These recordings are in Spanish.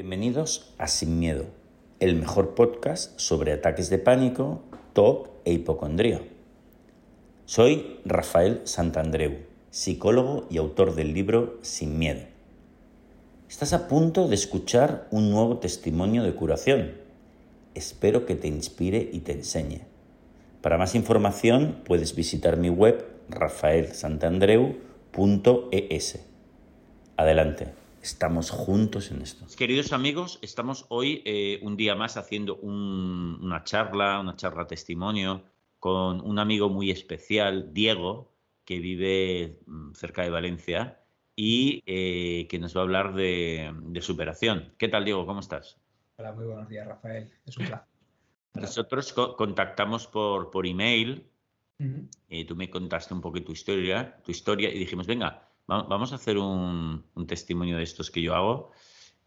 Bienvenidos a Sin Miedo, el mejor podcast sobre ataques de pánico, TOC e hipocondría. Soy Rafael Santandreu, psicólogo y autor del libro Sin Miedo. Estás a punto de escuchar un nuevo testimonio de curación. Espero que te inspire y te enseñe. Para más información puedes visitar mi web rafaelsantandreu.es. Adelante. Estamos juntos en esto. Queridos amigos, estamos hoy eh, un día más haciendo una charla, una charla testimonio con un amigo muy especial, Diego, que vive mm, cerca de Valencia y eh, que nos va a hablar de, superación. ¿Qué tal, Diego? ¿Cómo estás? Hola, muy buenos días, Rafael. Es un placer. Nosotros contactamos por, por email, y eh, tú me contaste un poco tu historia, tu historia y dijimos, venga, Vamos a hacer un, testimonio de estos que yo hago.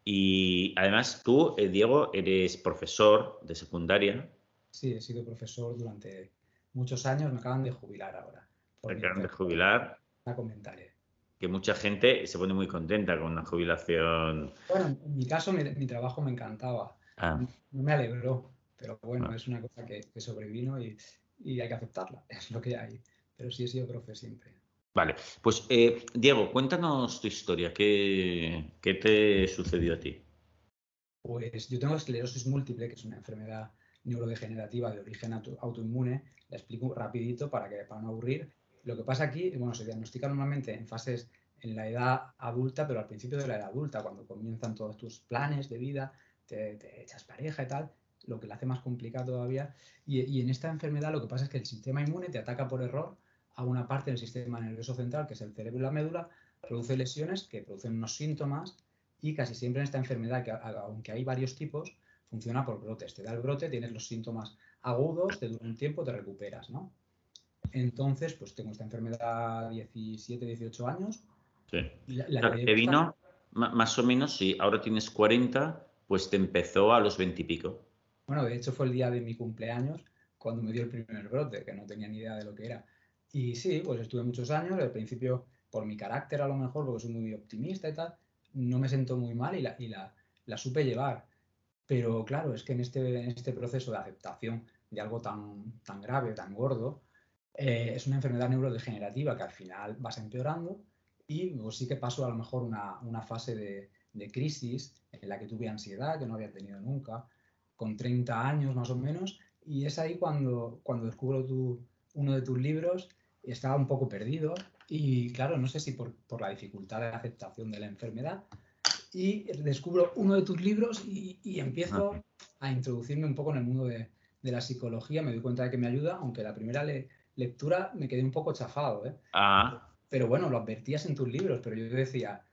Y además tú, eh, Diego, eres profesor de secundaria. Sí, he sido profesor durante muchos años. Me acaban de jubilar ahora. Me acaban de jubilar. La comentaré. Que mucha gente se pone muy contenta con una jubilación. Bueno, en mi caso mi, trabajo me encantaba. Ah. No me alegró, pero bueno, ah. es una cosa que, sobrevino y, y, hay que aceptarla. Es lo que hay. Pero sí he sido profe siempre. Vale, pues eh, Diego, cuéntanos tu historia. ¿Qué, te sucedió a ti? Pues yo tengo esclerosis múltiple, que es una enfermedad neurodegenerativa de origen autoinmune. La explico rapidito para, que, para no aburrir. Lo que pasa aquí, bueno, se diagnostica normalmente en fases en la edad adulta, pero al principio de la edad adulta, cuando comienzan todos tus planes de vida, te, echas pareja y tal, lo que le hace más complicado todavía. Y, y en esta enfermedad lo que pasa es que el sistema inmune te ataca por error a una parte del sistema nervioso central, que es el cerebro y la médula, produce lesiones que producen unos síntomas y casi siempre en esta enfermedad, que aunque hay varios tipos, funciona por brotes. Te da el brote, tienes los síntomas agudos, te dura un tiempo, te recuperas, ¿no? Entonces, pues tengo esta enfermedad 17, 18 años. Sí. La, te vino, más o menos, si ahora tienes 40, pues te empezó a los 20 y pico. Bueno, de hecho fue el día de mi cumpleaños cuando me dio el primer brote, que no tenía ni idea de lo que era. Y sí, pues estuve muchos años, al principio por mi carácter a lo mejor, porque soy muy optimista y tal, no me sentó muy mal y la, y la, la supe llevar. Pero claro, es que en este, en este proceso de aceptación de algo tan, tan grave, tan gordo, eh, es una enfermedad neurodegenerativa que al final vas empeorando y pues, sí que pasó a lo mejor una, una fase de, de, crisis en la que tuve ansiedad que no había tenido nunca, con 30 años más o menos, y es ahí cuando, cuando descubro tu, uno de tus libros estaba un poco perdido y claro, no sé si por, la dificultad de aceptación de la enfermedad y descubro uno de tus libros y, empiezo a introducirme un poco en el mundo de, la psicología, me doy cuenta de que me ayuda, aunque la primera lectura me quedé un poco chafado, ¿eh? Ah. Pero bueno, lo advertías en tus libros, pero yo decía,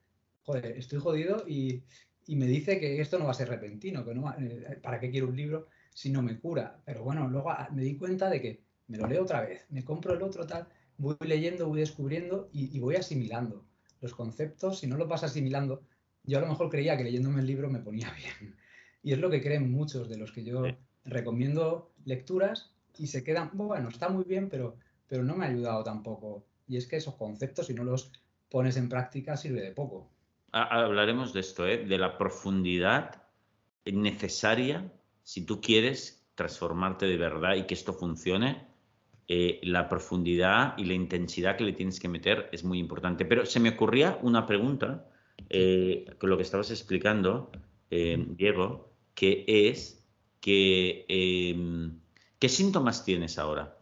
joder, estoy jodido y, me dice que esto no va a ser repentino, que no, eh, ¿para qué quiero un libro si no me cura? Pero bueno, luego me di cuenta de que me lo leo otra vez, me compro el otro tal, voy leyendo, voy descubriendo y, voy asimilando los conceptos. Si no lo vas asimilando, yo a lo mejor creía que leyéndome el libro me ponía bien. Y es lo que creen muchos de los que yo recomiendo lecturas y se quedan, bueno, está muy bien, pero, pero no me ha ayudado tampoco. Y es que esos conceptos, si no los pones en práctica, sirve de poco. Hablaremos de esto, ¿eh? de la profundidad necesaria si tú quieres transformarte de verdad y que esto funcione eh, la profundidad y la intensidad que le tienes que meter es muy importante. Pero se me ocurría una pregunta eh, con lo que estabas explicando, eh, Diego, que es que, em, ¿qué síntomas tienes ahora?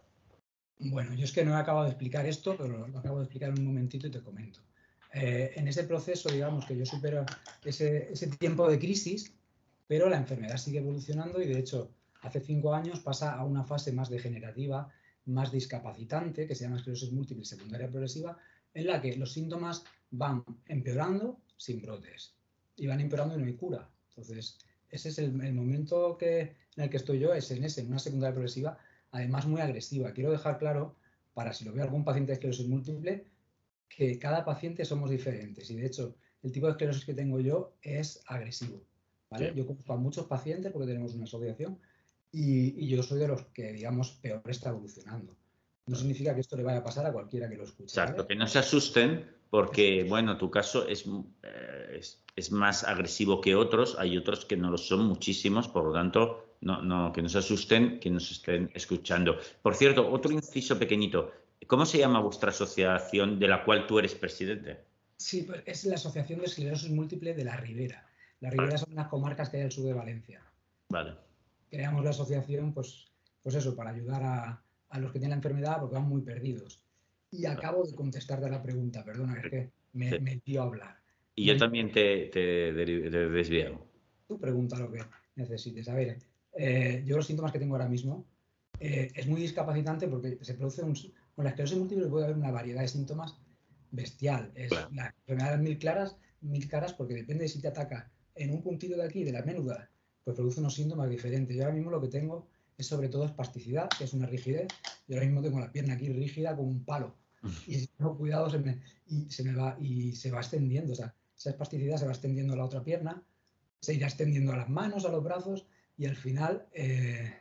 Bueno, yo es que no he acabado de explicar esto, pero lo acabo de explicar en un momentito y te comento. en ese proceso, digamos, que yo supero ese, ese tiempo de crisis, pero la enfermedad sigue evolucionando y de hecho hace cinco años pasa a una fase más degenerativa más discapacitante, que se llama esclerosis múltiple secundaria progresiva, en la que los síntomas van empeorando sin brotes y van empeorando y no hay cura. Entonces, ese es el, momento que, en el que estoy yo, es en ese, en una secundaria progresiva, además muy agresiva. Quiero dejar claro, para si lo veo algún paciente de esclerosis múltiple, que cada paciente somos diferentes y de hecho el tipo de esclerosis que tengo yo es agresivo. ¿vale? Yo conozco a muchos pacientes porque tenemos una asociación y, yo soy de los que, digamos, peor está evolucionando. no significa que esto le vaya a pasar a cualquiera que lo escuche. Exacto, que no se asusten porque, bueno, tu caso es, eh, es, más agresivo que otros, hay otros que no lo son muchísimos, por lo tanto, no, no, que no se asusten, que nos estén escuchando. Por cierto, otro inciso pequeñito, ¿cómo se llama vuestra asociación de la cual tú eres presidente? Sí, pues es la Asociación de Esclerosis Múltiple de la Ribera. La Ribera son unas comarcas que hay al sur de Valencia. Vale. Creamos la asociación, pues, pues eso, para ayudar a, a los que tienen la enfermedad porque van muy perdidos. Y acabo de contestarte a la pregunta, perdona, es que me, me dio a hablar. Y yo también te, te, desvío. Tú pregunta lo que necesites. A ver, eh, yo los síntomas que tengo ahora mismo eh, es muy discapacitante porque se produce un... Con la esclerosis múltiple puede haber una variedad de síntomas bestial. Es la enfermedad mil claras, mil caras porque depende de si te ataca en un puntito de aquí, de la menuda, pues produce unos síntomas diferentes. Yo ahora mismo lo que tengo es sobre todo espasticidad, que es una rigidez. Yo ahora mismo tengo la pierna aquí rígida como un palo. Y si tengo cuidado se me, y se me va y se va extendiendo. O sea, esa espasticidad se va extendiendo a la otra pierna, se irá extendiendo a las manos, a los brazos, y al final eh,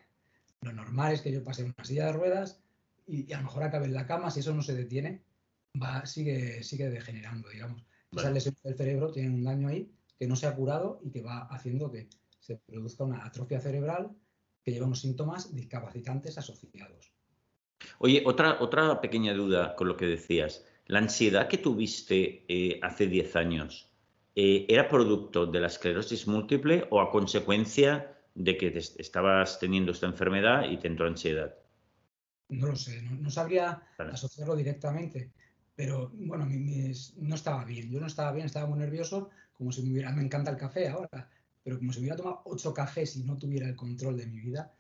lo normal es que yo pase una silla de ruedas y, a lo mejor acabe en la cama, si eso no se detiene, va, sigue, sigue degenerando, digamos. Esas lesiones del cerebro tienen un daño ahí que no se ha curado y que va haciendo que se produzca una atrofia cerebral que lleva unos síntomas discapacitantes asociados. Oye, otra, otra pequeña duda con lo que decías. ¿La ansiedad que tuviste eh, hace 10 años eh, era producto de la esclerosis múltiple o a consecuencia de que estabas teniendo esta enfermedad y te entró ansiedad? No lo sé, no, sabría asociarlo directamente, pero bueno, no estaba bien. Yo no estaba bien, estaba muy nervioso, como si me hubiera, me encanta el café ahora, pero como si hubiera tomado ocho cafés y no tuviera el control de mi vida,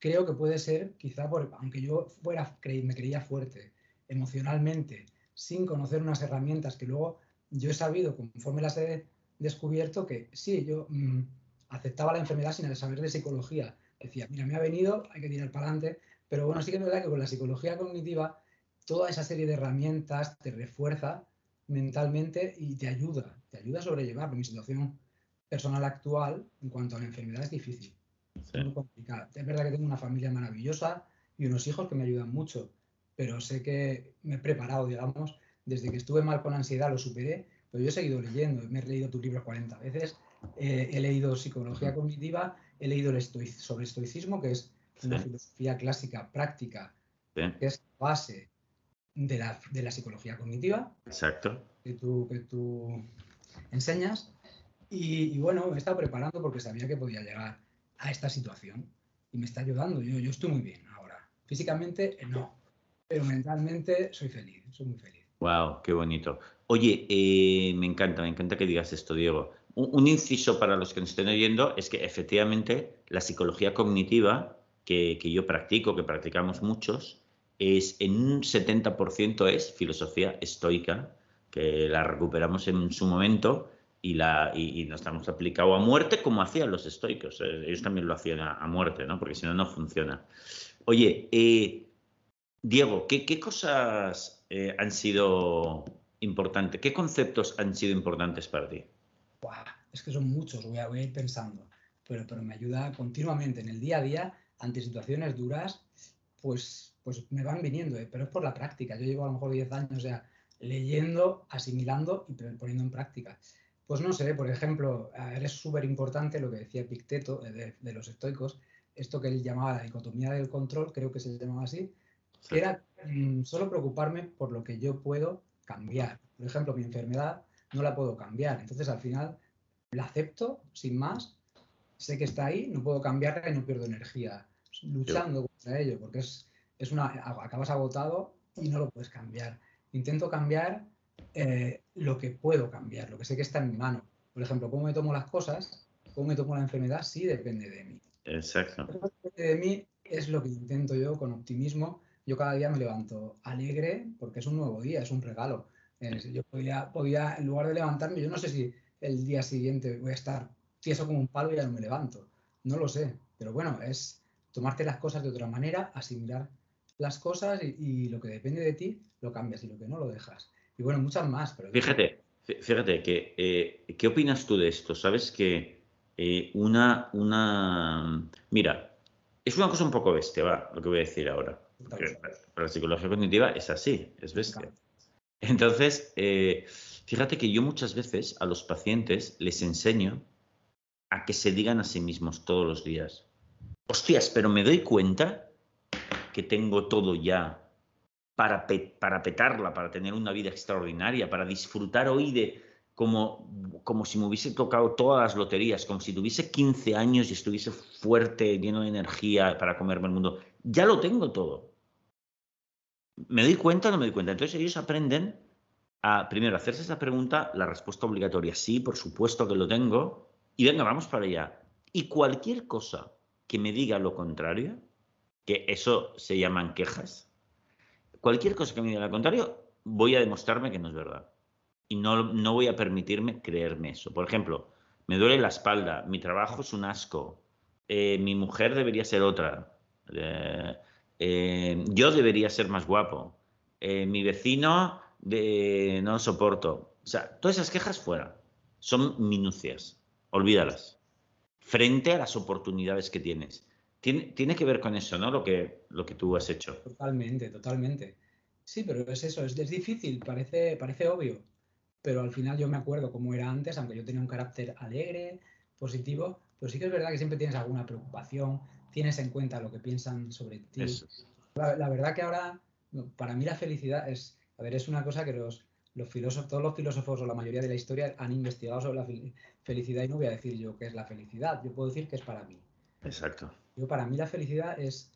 creo que puede ser, quizá, por, aunque yo fuera, me creía fuerte emocionalmente, sin conocer unas herramientas que luego yo he sabido, conforme las he descubierto, que sí, yo mm, aceptaba la enfermedad sin saber de psicología. Decía, mira, me ha venido, hay que tirar para adelante, pero bueno, sí que es verdad que con la psicología cognitiva, toda esa serie de herramientas te refuerza mentalmente y te ayuda, te ayuda a sobrellevar mi situación personal actual en cuanto a la enfermedad es difícil. Es muy complicado. Es verdad que tengo una familia maravillosa y unos hijos que me ayudan mucho, pero sé que me he preparado, digamos, desde que estuve mal con ansiedad lo superé, pero yo he seguido leyendo, me he leído tus libros 40 veces, eh, he leído psicología cognitiva, he leído el sobre estoicismo, que es una filosofía clásica práctica, que es base de la, de la, psicología cognitiva. Exacto. Que tú, que tú enseñas. Y, bueno, me he estado preparando porque sabía que podía llegar a esta situación y me está ayudando. Yo, yo estoy muy bien ahora. Físicamente no, pero mentalmente soy feliz, soy muy feliz. Wow, qué bonito. Oye, eh, me encanta, me encanta que digas esto, Diego. Un, inciso para los que nos estén oyendo es que efectivamente la psicología cognitiva que, que yo practico, que practicamos muchos, es en un 70% es filosofía estoica, que la recuperamos en su momento y, la, y, nos hemos aplicado a muerte como hacían los estoicos. Eh, ellos también lo hacían a, muerte, ¿no? Porque si no, no funciona. Oye, eh, Diego, ¿qué, cosas eh, han sido importantes? ¿Qué conceptos han sido importantes para ti? es que son muchos, voy a, ir pensando, pero, pero me ayuda continuamente en el día a día ante situaciones duras, pues, pues me van viniendo, pero es por la práctica. Yo llevo a lo mejor 10 años ya leyendo, asimilando y poniendo en práctica. Pues no sé, por ejemplo, es súper importante lo que decía Picteto eh, de, los estoicos, esto que él llamaba la dicotomía del control, creo que se llamaba así, que era mm, solo preocuparme por lo que yo puedo cambiar. Por ejemplo, mi enfermedad no la puedo cambiar, entonces al final la acepto sin más, sé que está ahí, no puedo cambiarla y no pierdo energía luchando contra ello, porque es, es una, acabas agotado y no lo puedes cambiar. Intento cambiar eh, lo que puedo cambiar, lo que sé que está en mi mano. Por ejemplo, cómo me tomo las cosas, cómo me tomo la enfermedad, sí depende de mí. Exacto. Depende de mí es lo que intento yo con optimismo. Yo cada día me levanto alegre porque es un nuevo día, es un regalo. yo podía, podía, en lugar de levantarme, yo no sé si el día siguiente voy a estar tieso como un palo y ya no me levanto. No lo sé. Pero bueno, es tomarte las cosas de otra manera, asimilar las cosas y lo que depende de ti lo cambias y lo que no lo dejas. Y bueno, muchas más. Pero... Fíjate, fíjate, que, eh, ¿qué opinas tú de esto? Sabes que eh, una, una... Mira, es una cosa un poco bestia, va, lo que voy a decir ahora. Pero la psicología cognitiva es así, es bestia. Entonces, eh, fíjate que yo muchas veces a los pacientes les enseño a que se digan a sí mismos todos los días, hostias, pero me doy cuenta que tengo todo ya para, petarla, para tener una vida extraordinaria, para disfrutar hoy de como, como si me hubiese tocado todas las loterías, como si tuviese 15 años y estuviese fuerte, lleno de energía para comerme el mundo. Ya lo tengo todo. ¿Me doy cuenta o no me doy cuenta? Entonces ellos aprenden a, primero, hacerse esta pregunta, la respuesta obligatoria, sí, por supuesto que lo tengo, y venga, vamos para allá. Y cualquier cosa que me diga lo contrario, que eso se llaman quejas, cualquier cosa que me diga lo contrario, voy a demostrarme que no es verdad. Y no, no voy a permitirme creerme eso. Por ejemplo, me duele la espalda, mi trabajo es un asco, eh, mi mujer debería ser otra, eh, eh, yo debería ser más guapo, mi vecino de, no soporto. O sea, todas esas quejas fuera. Son minucias. Olvídalas. Frente a las oportunidades que tienes. Tiene, que ver con eso, ¿no? Lo que, lo que tú has hecho. Totalmente, totalmente. Sí, pero es eso, es, difícil, parece, parece obvio, pero al final yo me acuerdo cómo era antes, aunque yo tenía un carácter alegre, positivo, pero sí que es verdad que siempre tienes alguna preocupación, tienes en cuenta lo que piensan sobre ti. La, verdad que ahora, para mí la felicidad es, a ver, es una cosa que los, los filósofos, todos los filósofos o la mayoría de la historia han investigado sobre la felicidad y no voy a decir yo qué es la felicidad, yo puedo decir que es para mí. Exacto. Yo para mí la felicidad es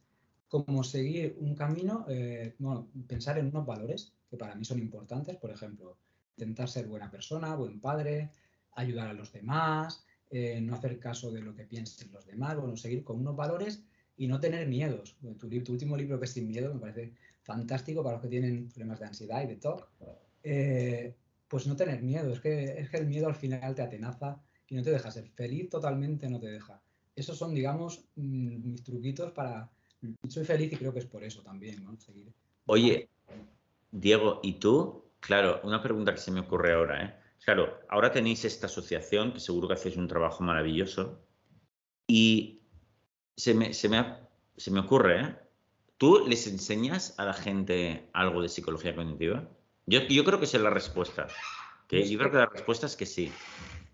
como seguir un camino, eh, bueno, pensar en unos valores que para mí son importantes, por ejemplo, intentar ser buena persona, buen padre, ayudar a los demás, eh, no hacer caso de lo que piensen los demás, bueno, seguir con unos valores y no tener miedos. Tu, último libro que es Sin Miedo me parece fantástico para los que tienen problemas de ansiedad y de TOC. Eh, pues no tener miedo, es que, es que el miedo al final te atenaza y no te deja ser feliz totalmente, no te deja esos son, digamos, mm, mis truquitos para... Soy feliz y creo que es por eso también, ¿no? Seguir. Oye, Diego, ¿y tú? Claro, una pregunta que se me ocurre ahora, ¿eh? Claro, ahora tenéis esta asociación, que seguro que hacéis un trabajo maravilloso, y se me, se me, ocurre, ¿eh? ¿Tú les enseñas a la gente algo de psicología cognitiva? Yo, yo creo que esa es la respuesta. Que yo creo que la respuesta es que sí.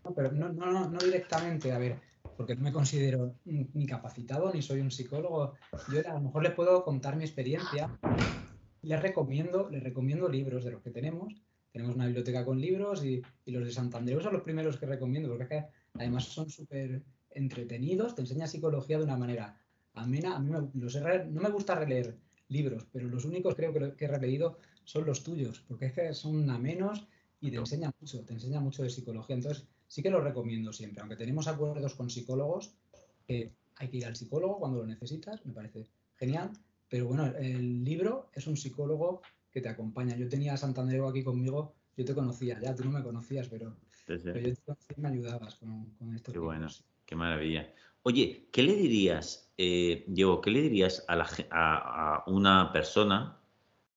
No, pero no, no, no directamente. A ver, porque no me considero ni capacitado ni soy un psicólogo. Yo a lo mejor les puedo contar mi experiencia. Les recomiendo, les recomiendo libros de los que tenemos. Tenemos una biblioteca con libros y, los de Santander son los primeros que recomiendo, porque es que además son súper entretenidos, te enseña psicología de una manera amena. A mí no me gusta releer libros, pero los únicos creo que, que he releído son los tuyos, porque es que son amenos y te enseñan mucho, te enseña mucho de psicología. Entonces, sí que lo recomiendo siempre, aunque tenemos acuerdos con psicólogos, que hay que ir al psicólogo cuando lo necesitas, me parece genial, pero bueno, el libro es un psicólogo que te acompaña. Yo tenía a Santander aquí conmigo, yo te conocía, ya tú no me conocías, pero, yo te conocía y me ayudabas con, con esto. Qué bueno, qué maravilla. Oye, ¿qué le dirías, eh, Diego, qué le dirías a, la, a, una persona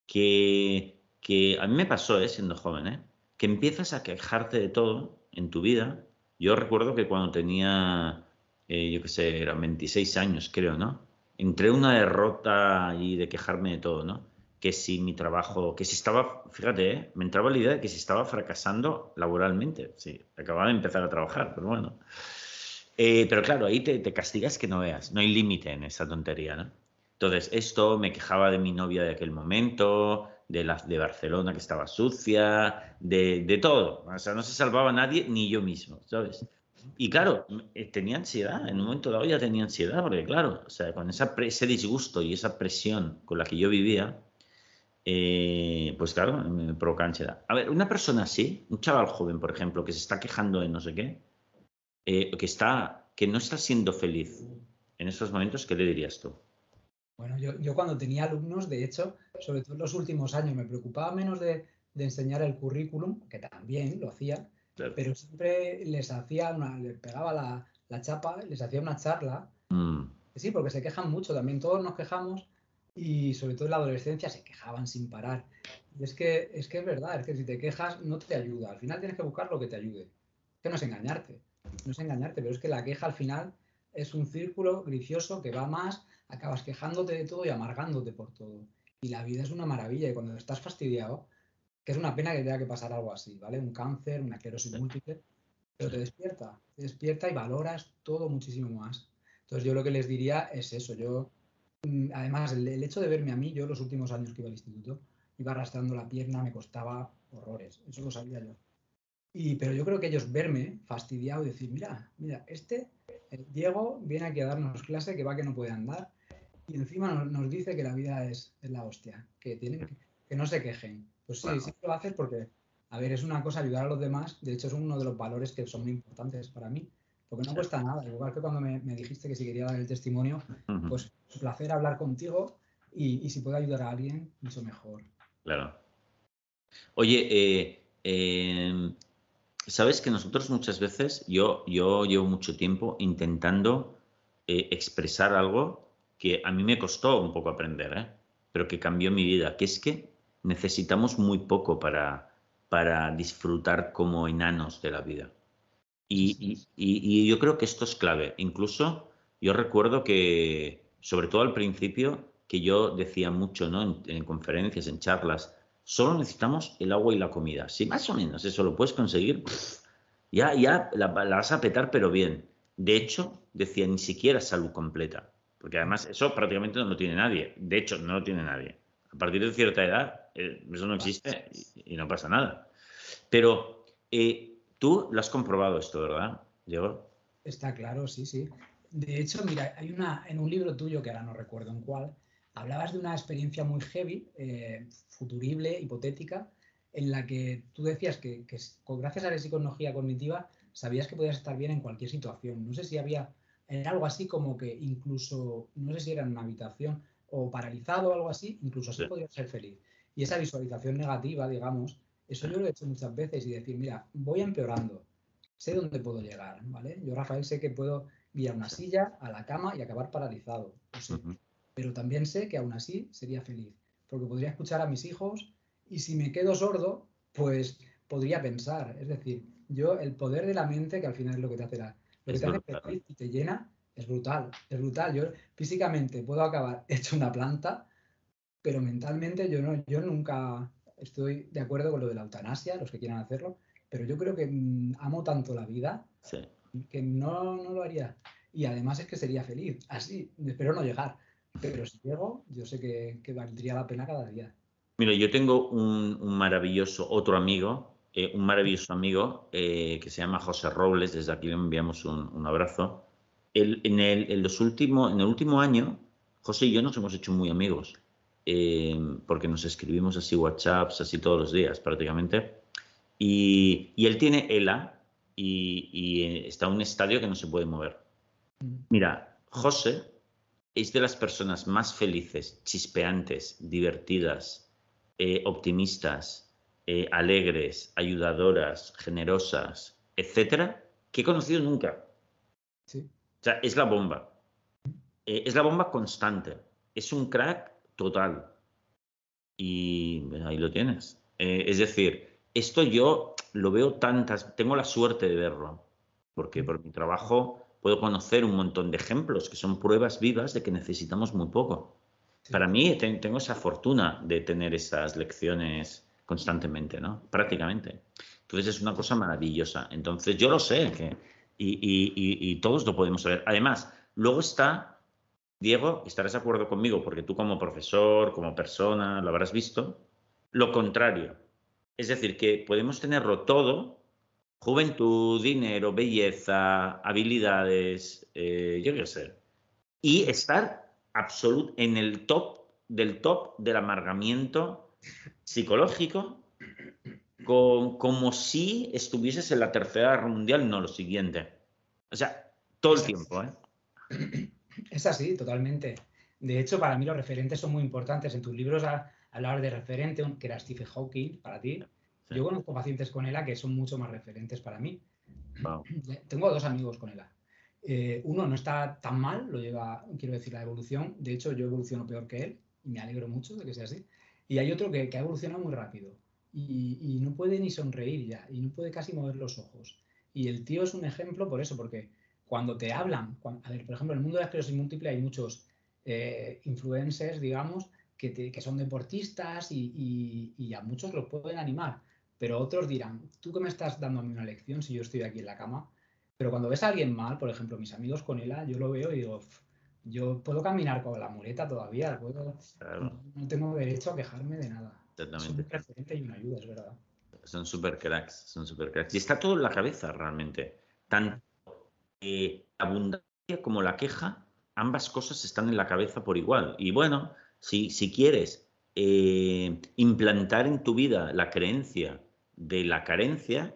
que, que, a mí me pasó, eh, siendo joven, eh, que empiezas a quejarte de todo en tu vida. Yo recuerdo que cuando tenía, eh, yo qué sé, eran 26 años, creo, ¿no? Entré una derrota y de quejarme de todo, ¿no? Que si mi trabajo, que si estaba, fíjate, ¿eh? me entraba la idea de que si estaba fracasando laboralmente. Sí, acababa de empezar a trabajar, pero bueno. Eh, pero claro, ahí te, te, castigas que no veas, no hay límite en esa tontería, ¿no? Entonces, esto me quejaba de mi novia de aquel momento, de, la, de Barcelona que estaba sucia, de, de, todo. O sea, no se salvaba nadie, ni yo mismo, ¿sabes? Y claro, eh, tenía ansiedad, en un momento dado ya tenía ansiedad, porque claro, o sea, con esa ese disgusto y esa presión con la que yo vivía, eh, pues claro, me provoca ansiedad. A ver, una persona así, un chaval joven, por ejemplo, que se está quejando de no sé qué, eh, que, está, que no está siendo feliz en estos momentos, ¿qué le dirías tú? Bueno, yo, yo, cuando tenía alumnos, de hecho, sobre todo en los últimos años, me preocupaba menos de, de enseñar el currículum, que también lo hacía, pero siempre les hacía una, les pegaba la, la chapa, les hacía una charla. Mm. Sí, porque se quejan mucho también, todos nos quejamos y sobre todo en la adolescencia se quejaban sin parar. Y es que, es que es verdad, es que si te quejas no te ayuda, al final tienes que buscar lo que te ayude. Que no es engañarte, no es engañarte, pero es que la queja al final es un círculo vicioso que va más, acabas quejándote de todo y amargándote por todo. Y la vida es una maravilla y cuando estás fastidiado, que es una pena que tenga que pasar algo así, ¿vale? Un cáncer, una esclerosis múltiple, pero te despierta, te despierta y valoras todo muchísimo más. Entonces yo lo que les diría es eso, yo, mm, además el, hecho de verme a mí, yo los últimos años que iba al instituto, iba arrastrando la pierna, me costaba horrores, eso lo sabía yo. Y, pero yo creo que ellos verme fastidiado y decir, mira, mira, este, Diego, viene aquí a darnos clase, que va que no puede andar, y encima nos, dice que la vida es, la hostia, que, tienen, que, no se quejen. Pues sí, sí lo haces porque, a ver, es una cosa ayudar a los demás, de hecho es uno de los valores que son muy importantes para mí, porque no cuesta nada, igual que cuando me, dijiste que si quería dar el testimonio, pues un placer hablar contigo y, si puedo ayudar a alguien, mucho mejor. Claro. Oye, eh, em, sabes que nosotros muchas veces, yo, yo llevo mucho tiempo intentando eh, expresar algo que a mí me costó un poco aprender, ¿eh? pero que cambió mi vida, que es que necesitamos muy poco para, para disfrutar como enanos de la vida. Y, yo creo que esto es clave. Incluso yo recuerdo que, sobre todo al principio, que yo decía mucho ¿no? en conferencias, en charlas, solo necesitamos el agua y la comida. Si más o menos eso lo puedes conseguir, ya, ya la, vas a petar, pero bien. De hecho, decía, ni siquiera salud completa. Porque además eso prácticamente no lo tiene nadie. De hecho, no lo tiene nadie. A partir de cierta edad, eh, eso no existe y, no pasa nada. Pero eh, tú lo has comprobado esto, ¿verdad, Diego? Está claro, sí, sí. De hecho, mira, hay una en un libro tuyo que ahora no recuerdo en cuál, hablabas de una experiencia muy heavy, eh, futurible, hipotética, en la que tú decías que, gracias a la psicología cognitiva sabías que podías estar bien en cualquier situación. No sé si había era algo así como que incluso, no sé si era en una habitación o paralizado o algo así, incluso así podría ser feliz. Y esa visualización negativa, digamos, eso yo lo he hecho muchas veces y decir, mira, voy empeorando, sé dónde puedo llegar, ¿vale? Yo, Rafael, sé que puedo ir a una silla, a la cama y acabar paralizado. Pero también sé que aún así sería feliz, porque podría escuchar a mis hijos y si me quedo sordo, pues podría pensar. Es decir, yo, el poder de la mente, que al final es lo que te hace la, que te y te llena, es brutal, es brutal. Yo físicamente puedo acabar hecho una planta, pero mentalmente yo no, yo nunca estoy de acuerdo con lo de la eutanasia, los que quieran hacerlo, pero yo creo que mm, amo tanto la vida que no, no lo haría. Y además es que sería feliz. Así, espero no llegar. Pero si llego, yo sé que, valdría la pena cada día. Mira, yo tengo un, maravilloso otro amigo, eh, un maravilloso amigo eh, que se llama José Robles, desde aquí le enviamos un, abrazo. en, el, en, los últimos, en el último año, José y yo nos hemos hecho muy amigos, eh, porque nos escribimos así WhatsApps, así todos los días prácticamente. Y, y él tiene ELA y, y está en un estadio que no se puede mover. Mm. Mira, José es de las personas más felices, chispeantes, divertidas, optimistas, eh, alegres, ayudadoras, generosas, etcétera, que he conocido nunca. O sea, es la bomba. Eh, es la bomba constante. Es un crack total. Y ahí lo tienes. es decir, esto yo lo veo tantas, tengo la suerte de verlo, porque por mi trabajo puedo conocer un montón de ejemplos que son pruebas vivas de que necesitamos muy poco. Para mí tengo esa fortuna de tener esas lecciones constantemente, ¿no? Prácticamente. Entonces es una cosa maravillosa. Entonces yo lo sé que, y, todos lo podemos saber. Además, luego está, Diego, estarás de acuerdo conmigo, porque tú como profesor, como persona, lo habrás visto, lo contrario. Es decir, que podemos tenerlo todo juventud, dinero, belleza, habilidades, eh, yo qué sé. Y estar absoluto en el top del top del amargamiento psicológico, con, como si estuvieses en la tercera guerra mundial, no lo siguiente. O sea, todo el tiempo, ¿eh? Es así, totalmente. De hecho, para mí los referentes son muy importantes. En tus libros hablar de referente, que era Stephen Hawking, para ti, yo conozco pacientes con ELA que son mucho más referentes para mí. Tengo dos amigos con ELA. Eh, uno no está tan mal, lo lleva, quiero decir, la evolución. De hecho, yo evoluciono peor que él y me alegro mucho de que sea así. Y hay otro que, ha evolucionado muy rápido. Y, no puede ni sonreír ya y no puede casi mover los ojos. Y el tío es un ejemplo por eso, porque cuando te hablan, a ver, por ejemplo, en el mundo de la esclerosis múltiple hay muchos eh, influencers, digamos, que, son deportistas y, a muchos los pueden animar, pero otros dirán, tú que me estás dando a mí una lección si yo estoy aquí en la cama, pero cuando ves a alguien mal, por ejemplo, mis amigos con ella, yo lo veo y digo, yo puedo caminar con la muleta todavía, no, tengo derecho a quejarme de nada. Exactamente. Son y una ayuda, es verdad. Son super cracks, son super cracks. Y está todo en la cabeza realmente. Tanto eh, la abundancia como la queja, ambas cosas están en la cabeza por igual. Y bueno, si, si quieres eh, implantar en tu vida la creencia de la carencia,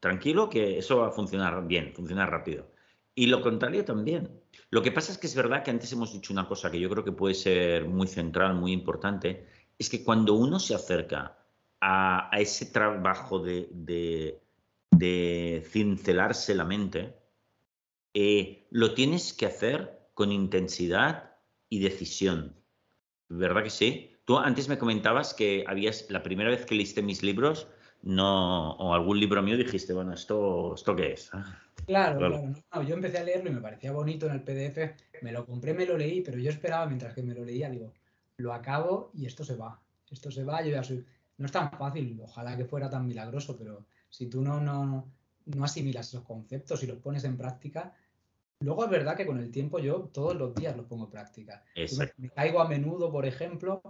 tranquilo que eso va a funcionar bien, funcionar rápido. Y lo contrario también. Lo que pasa es que es verdad que antes hemos dicho una cosa que yo creo que puede ser muy central, muy importante, es que cuando uno se acerca a, ese trabajo de, de, cincelarse la mente, eh, lo tienes que hacer con intensidad y decisión. ¿Verdad que sí? Tú antes me comentabas que habías, la primera vez que leíste mis libros, no, o algún libro mío dijiste, bueno, ¿esto, esto qué es? Claro, claro. yo empecé a leerlo y me parecía bonito en el PDF, me lo compré, me lo leí, pero yo esperaba mientras que me lo leía, digo, lo acabo y esto se va. Esto se va, yo ya soy... No es tan fácil, ojalá que fuera tan milagroso, pero si tú no, no, no asimilas esos conceptos y los pones en práctica, luego es verdad que con el tiempo yo todos los días los pongo en práctica. Me, caigo a menudo, por ejemplo,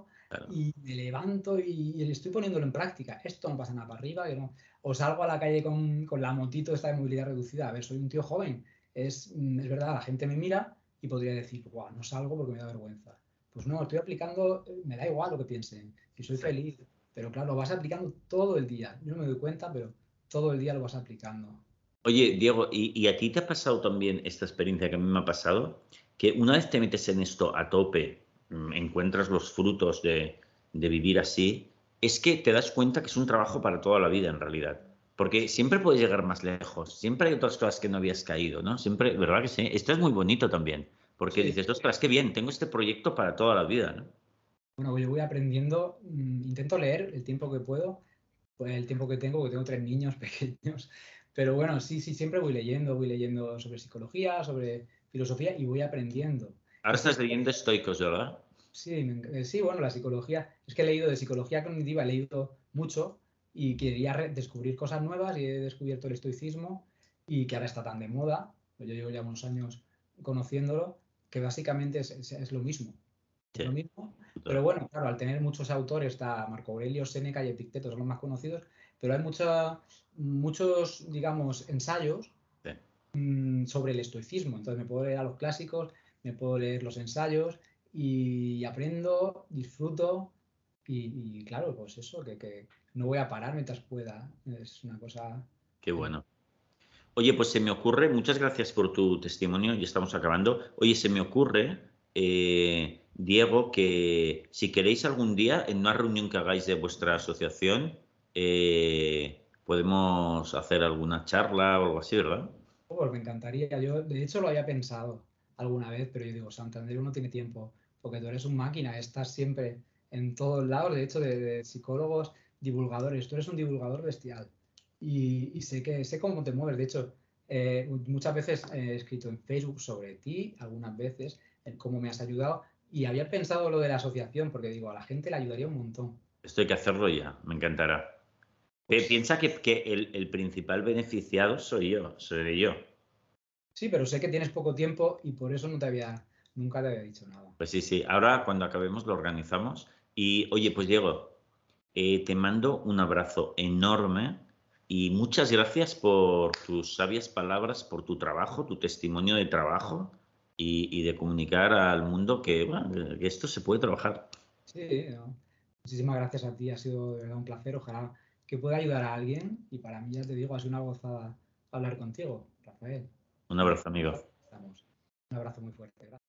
y me levanto y, estoy poniéndolo en práctica. Esto no pasa nada para arriba, que no o salgo a la calle con, la motito esta de movilidad reducida. A ver, soy un tío joven. Es, mm, es verdad, la gente me mira y podría decir, guau, no salgo porque me da vergüenza. Pues no, estoy aplicando, eh, me da igual lo que piensen, y soy feliz. Pero claro, lo vas aplicando todo el día. Yo no me doy cuenta, pero todo el día lo vas aplicando. Oye, Diego, ¿y, a ti te ha pasado también esta experiencia que a mí me ha pasado? Que una vez te metes en esto a tope, mm, encuentras los frutos de, de vivir así, es que te das cuenta que es un trabajo para toda la vida en realidad. Porque siempre puedes llegar más lejos, siempre hay otras cosas que no habías caído, ¿no? Siempre, ¿verdad que sí? Esto es muy bonito también, porque dices, ostras, qué bien, tengo este proyecto para toda la vida, ¿no? Bueno, yo voy aprendiendo, mm, intento leer el tiempo que puedo, pues el tiempo que tengo, porque tengo tres niños pequeños, pero bueno, sí, sí, siempre voy leyendo, voy leyendo sobre psicología, sobre filosofía y voy aprendiendo. Ahora estás leyendo estoicos, ¿verdad? Sí, eh, sí, bueno, la psicología, es que he leído de psicología cognitiva, he leído mucho y quería descubrir cosas nuevas y he descubierto el estoicismo y que ahora está tan de moda, pues yo llevo ya unos años conociéndolo, que básicamente es, lo mismo. lo mismo, pero bueno, claro, al tener muchos autores, está Marco Aurelio, Séneca y Epicteto, son los más conocidos, pero hay muchos, digamos, ensayos mm, sobre el estoicismo. Entonces me puedo leer a los clásicos, me puedo leer los ensayos y aprendo, disfruto y, claro, pues eso, que, no voy a parar mientras pueda. Es una cosa... Qué bueno. Oye, pues se me ocurre, muchas gracias por tu testimonio, y estamos acabando. Oye, se me ocurre, eh, Diego, que si queréis algún día, en una reunión que hagáis de vuestra asociación, eh, podemos hacer alguna charla o algo así, ¿verdad? Pues me encantaría. Yo, de hecho, lo había pensado alguna vez, pero yo digo, Santander no tiene tiempo porque tú eres un máquina, estás siempre en todos lados, de hecho, de, psicólogos, divulgadores, tú eres un divulgador bestial y, sé que sé cómo te mueves, de hecho, eh, muchas veces he escrito en Facebook sobre ti, algunas veces, en cómo me has ayudado y había pensado lo de la asociación, porque digo, a la gente le ayudaría un montón. Esto hay que hacerlo ya, me encantará. Pues piensa que, que el, el, principal beneficiado soy yo, soy yo. Sí, pero sé que tienes poco tiempo y por eso no te había Nunca te había dicho nada. Pues sí, sí. Ahora cuando acabemos lo organizamos. Y oye, pues Diego, eh, te mando un abrazo enorme y muchas gracias por tus sabias palabras, por tu trabajo, tu testimonio de trabajo y, de comunicar al mundo que, esto se puede trabajar. Sí, muchísimas gracias a ti. Ha sido de verdad un placer. Ojalá que pueda ayudar a alguien. Y para mí, ya te digo, ha sido una gozada hablar contigo, Rafael. Un abrazo, amigo. Un abrazo muy fuerte. Gracias.